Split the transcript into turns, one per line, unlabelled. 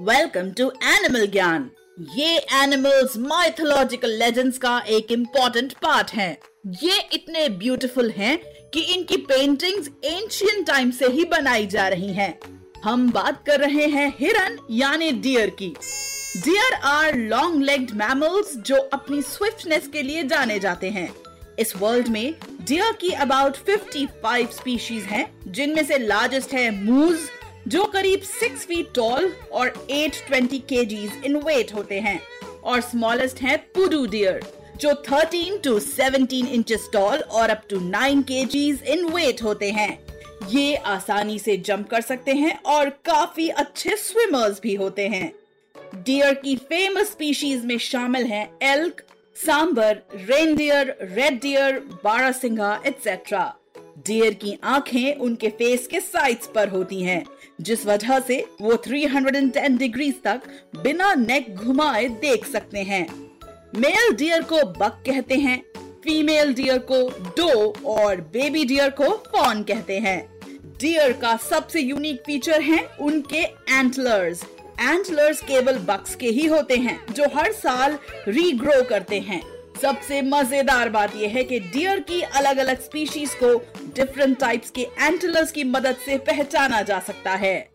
Welcome to animal Gyan ये animals mythological legends का एक इम्पोर्टेंट पार्ट है। ये इतने ब्यूटीफुल हैं कि इनकी पेंटिंग्स एंशियंट टाइम से ही बनाई जा रही हैं। हम बात कर रहे हैं हिरन यानी डियर की। Deer are long legged mammals जो अपनी स्विफ्टनेस के लिए जाने जाते हैं। इस वर्ल्ड में डियर की अबाउट 55 स्पीशीज हैं, जिनमें से लार्जेस्ट है मूज जो करीब सिक्स फीट टॉल और 820 केजीज इन वेट होते हैं। और स्मॉलेस्ट है पुडू डियर जो 13 टू 17 इंचेस टॉल और up to 9 KGs in weight होते हैं। ये आसानी से जंप कर सकते हैं और काफ़ी अच्छे स्विमर्स भी होते हैं। डियर की फ़ेमस स्पीशीज में शामिल हैं elk sambar reindeer red deer barasingha etcetera deer की आँखें उनके फेस के साइड्स पर होती हैं, जिस वजह से वो 310 डिग्री तक बिना नेक घुमाए देख सकते हैं। मेल डियर को बक कहते हैं फीमेल डियर को डो और बेबी डियर को फॉन कहते हैं। डियर का सबसे यूनिक फीचर है उनके एंटलर्स एंटलर्स केवल बक्स के ही होते हैं, जो हर साल रीग्रो करते हैं। सबसे मज़ेदार बात यह है कि डियर की अलग अलग स्पीशीज को डिफरेंट टाइप्स के एंटलर्स की मदद से पहचाना जा सकता है।